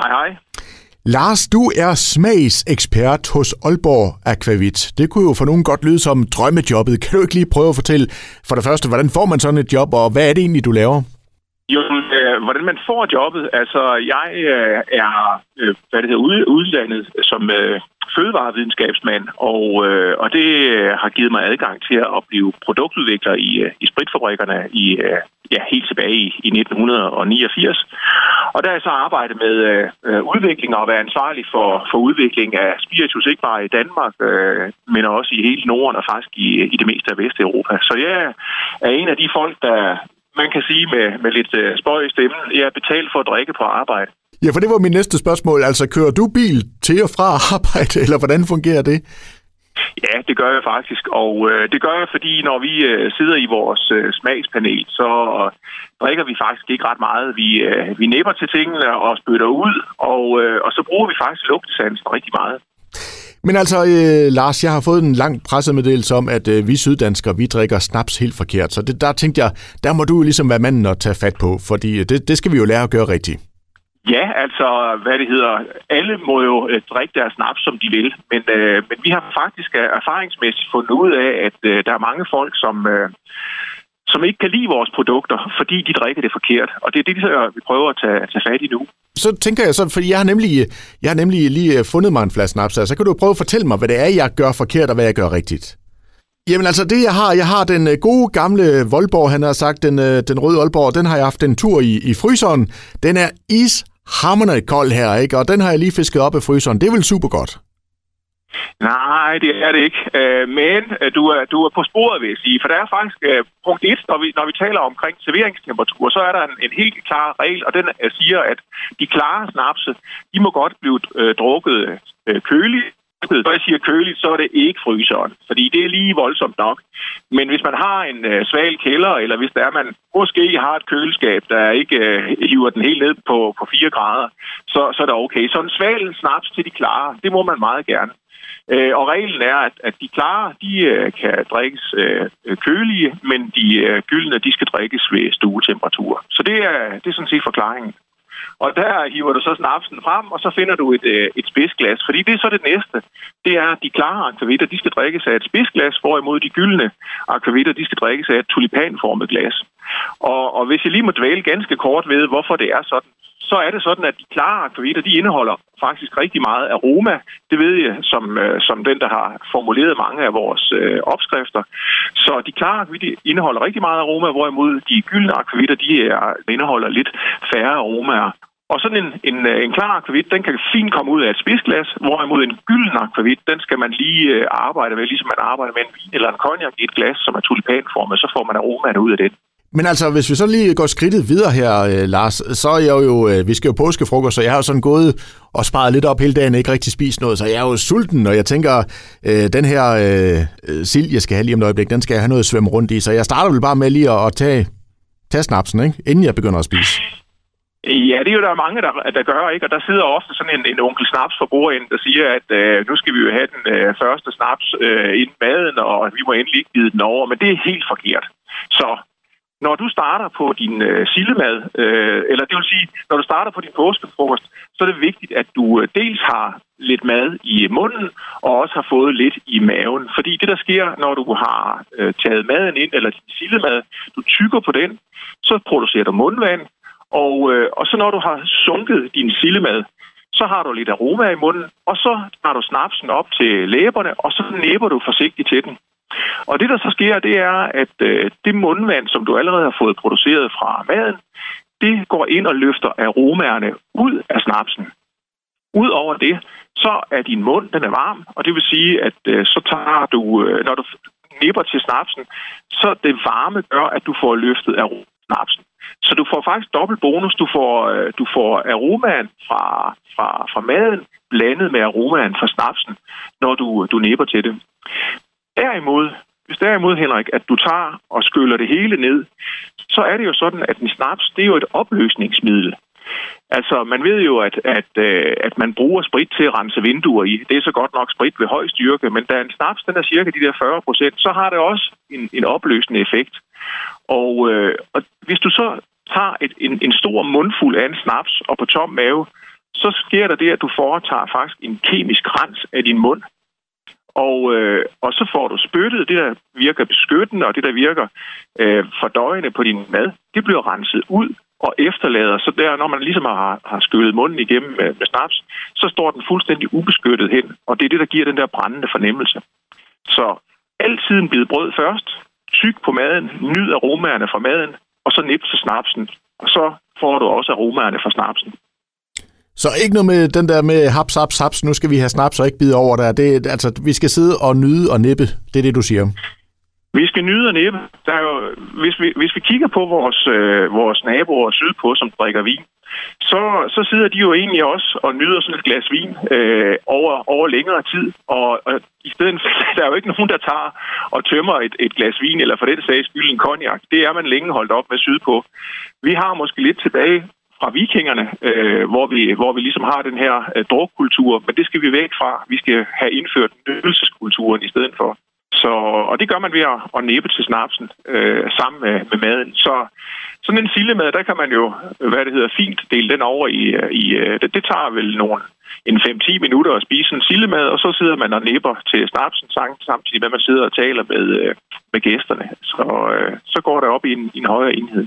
Hej, hej. Lars, du er smagsekspert hos Aalborg Aquavit. Det kunne jo for nogen godt lyde som drømmejobbet. Kan du ikke lige prøve at fortælle for det første, hvordan får man sådan et job, og hvad er det egentlig, du laver? Jo, øh, hvordan man får jobbet. Altså, jeg øh, er øh, hvad det hedder, uddannet som øh, fødevarevidenskabsmand, og, øh, og det øh, har givet mig adgang til at blive produktudvikler i, øh, i spritfabrikkerne i, øh, ja, helt tilbage i, i 1989. Og der er så arbejdet med øh, øh udvikling og være ansvarlig for, for udvikling af spiritus, ikke bare i Danmark, øh, men også i hele Norden og faktisk i, i det meste af Vesteuropa. Så jeg er en af de folk, der man kan sige med, med lidt øh, spøj i stemmen, jeg er betalt for at drikke på arbejde. Ja, for det var min næste spørgsmål. Altså, kører du bil til og fra arbejde, eller hvordan fungerer det? Ja, det gør jeg faktisk, og øh, det gør jeg, fordi når vi øh, sidder i vores øh, smagspanel, så drikker vi faktisk ikke ret meget. Vi, øh, vi næpper til tingene og spytter ud, og, øh, og så bruger vi faktisk lugtesansen rigtig meget. Men altså, øh, Lars, jeg har fået en lang pressemeddelelse om, at øh, vi syddanskere, vi drikker snaps helt forkert. Så det, der tænkte jeg, der må du ligesom være manden at tage fat på, fordi øh, det, det skal vi jo lære at gøre rigtigt. Ja, altså, hvad det hedder, alle må jo øh, drikke deres snaps, som de vil, men, øh, men vi har faktisk øh, erfaringsmæssigt fundet ud af, at øh, der er mange folk, som, øh, som ikke kan lide vores produkter, fordi de drikker det forkert. Og det er det, vi prøver at tage, tage fat i nu. Så tænker jeg så, fordi jeg har nemlig, jeg har nemlig lige øh, fundet mig en flaske snaps, så kan du prøve at fortælle mig, hvad det er, jeg gør forkert, og hvad jeg gør rigtigt. Jamen altså, det jeg har, jeg har den øh, gode gamle Voldborg, han har sagt, den, øh, den røde Voldborg, den har jeg haft en tur i, i fryseren. Den er ishammerende kold her, ikke? Og den har jeg lige fisket op af fryseren. Det er vel super godt. Nej, det er det ikke. Øh, men øh, du er, du er på sporet, vil jeg sige. For der er faktisk øh, punkt 1, når vi, når vi taler omkring serveringstemperatur, så er der en, en helt klar regel, og den øh, siger, at de klare snapse, de må godt blive øh, drukket øh, køligt. Når jeg siger køligt, så er det ikke fryseren, fordi det er lige voldsomt nok. Men hvis man har en øh, sval kælder, eller hvis der er, man måske har et køleskab, der ikke øh, hiver den helt ned på, på 4 grader, så, så er det okay. Så en sval snaps til de klare, det må man meget gerne. Øh, og reglen er, at, at de klare, de øh, kan drikkes øh, kølige, men de øh, gyldne, de skal drikkes ved stuetemperatur. Så det er, det er sådan set forklaringen. Og der hiver du så snapsen frem, og så finder du et, øh, et spidsglas. Fordi det er så det næste. Det er, at de klare akvavitter, de skal drikkes af et spidsglas, hvorimod de gyldne akvavitter, de skal drikkes af et tulipanformet glas. Og, og hvis jeg lige må dvæle ganske kort ved, hvorfor det er sådan, så er det sådan, at de klare akvavitter, de indeholder faktisk rigtig meget aroma. Det ved jeg som, øh, som den, der har formuleret mange af vores øh, opskrifter. Så de klare akvavitter indeholder rigtig meget aroma, hvorimod de gyldne akvavitter, de er, indeholder lidt færre aromaer. Og sådan en, en, øh, en klar akvavit, den kan fint komme ud af et spidsglas, hvorimod en gylden akvavit, den skal man lige øh, arbejde med, ligesom man arbejder med en vin eller en cognac i et glas, som er tulipanformet, så får man aromaen ud af det. Men altså, hvis vi så lige går skridtet videre her, øh, Lars, så er jeg jo, øh, vi skal jo påskefrokost, så jeg har jo sådan gået og sparet lidt op hele dagen, ikke rigtig spist noget, så jeg er jo sulten, og jeg tænker, øh, den her øh, sild, jeg skal have lige om et øjeblik, den skal jeg have noget at svømme rundt i, så jeg starter vel bare med lige at, at tage, tage snapsen, ikke? inden jeg begynder at spise. Ja, det er jo der er mange, der, der gør, ikke? Og der sidder ofte sådan en, en onkel snaps for bordet, der siger, at øh, nu skal vi jo have den øh, første snaps øh, inden maden, og vi må endelig ikke give den over, men det er helt forkert. Så når du starter på din øh, sillemad, øh, eller det vil sige, når du starter på din påskefrokost, så er det vigtigt, at du øh, dels har lidt mad i munden, og også har fået lidt i maven. Fordi det, der sker, når du har øh, taget maden ind, eller din sillemad, du tykker på den, så producerer du mundvand, og, øh, og så når du har sunket din sillemad, så har du lidt aroma i munden, og så tager du snapsen op til læberne, og så næber du forsigtigt til den. Og det, der så sker, det er, at øh, det mundvand, som du allerede har fået produceret fra maden, det går ind og løfter aromaerne ud af snapsen. Udover det, så er din mund, den er varm, og det vil sige, at øh, så tager du, øh, når du nipper til snapsen, så det varme gør, at du får løftet snapsen. Så du får faktisk dobbelt bonus. Du får, øh, du får aromaen fra, fra, fra maden blandet med aromaen fra snapsen, når du, du nipper til det. Derimod, hvis derimod, Henrik, at du tager og skyller det hele ned, så er det jo sådan, at en snaps, det er jo et opløsningsmiddel. Altså, man ved jo, at, at, øh, at man bruger sprit til at rense vinduer i. Det er så godt nok sprit ved høj styrke, men da en snaps den er cirka de der 40 procent, så har det også en, en opløsende effekt. Og, øh, og hvis du så tager et, en, en stor mundfuld af en snaps og på tom mave, så sker der det, at du foretager faktisk en kemisk rens af din mund. Og, øh, og så får du spyttet det, der virker beskyttende, og det, der virker øh, fordøjende på din mad, det bliver renset ud og efterlader. Så der, når man ligesom har, har skyllet munden igennem med, med snaps, så står den fuldstændig ubeskyttet hen. Og det er det, der giver den der brændende fornemmelse. Så altid en bid brød først, tyk på maden, nyd aromaerne fra maden, og så nip til snapsen. Og så får du også aromaerne fra snapsen. Så ikke noget med den der med haps, haps, haps, nu skal vi have snaps og ikke bide over der. Det, altså, vi skal sidde og nyde og nippe. Det er det, du siger. Vi skal nyde og nippe. Der er jo, hvis, vi, hvis vi kigger på vores, øh, vores naboer sydpå, som drikker vin, så, så sidder de jo egentlig også og nyder sådan et glas vin øh, over, over længere tid. Og, og i stedet for, der er jo ikke nogen, der tager og tømmer et, et glas vin, eller for den sags skyld en cognac. Det er man længe holdt op med sydpå. Vi har måske lidt tilbage fra vikingerne, øh, hvor, vi, hvor vi ligesom har den her øh, drukkultur, men det skal vi væk fra. Vi skal have indført nydelseskulturen i stedet for. Så, og det gør man ved at, at næppe til snapsen øh, sammen med, med maden. Så sådan en sildemad, der kan man jo, hvad det hedder, fint dele den over i... Øh, i øh, det, det tager vel nogle en 5-10 minutter at spise en sildemad, og så sidder man og nipper til snapsen samtidig med, at man sidder og taler med, øh, med gæsterne. Så, så går det op i en, i en højere enhed.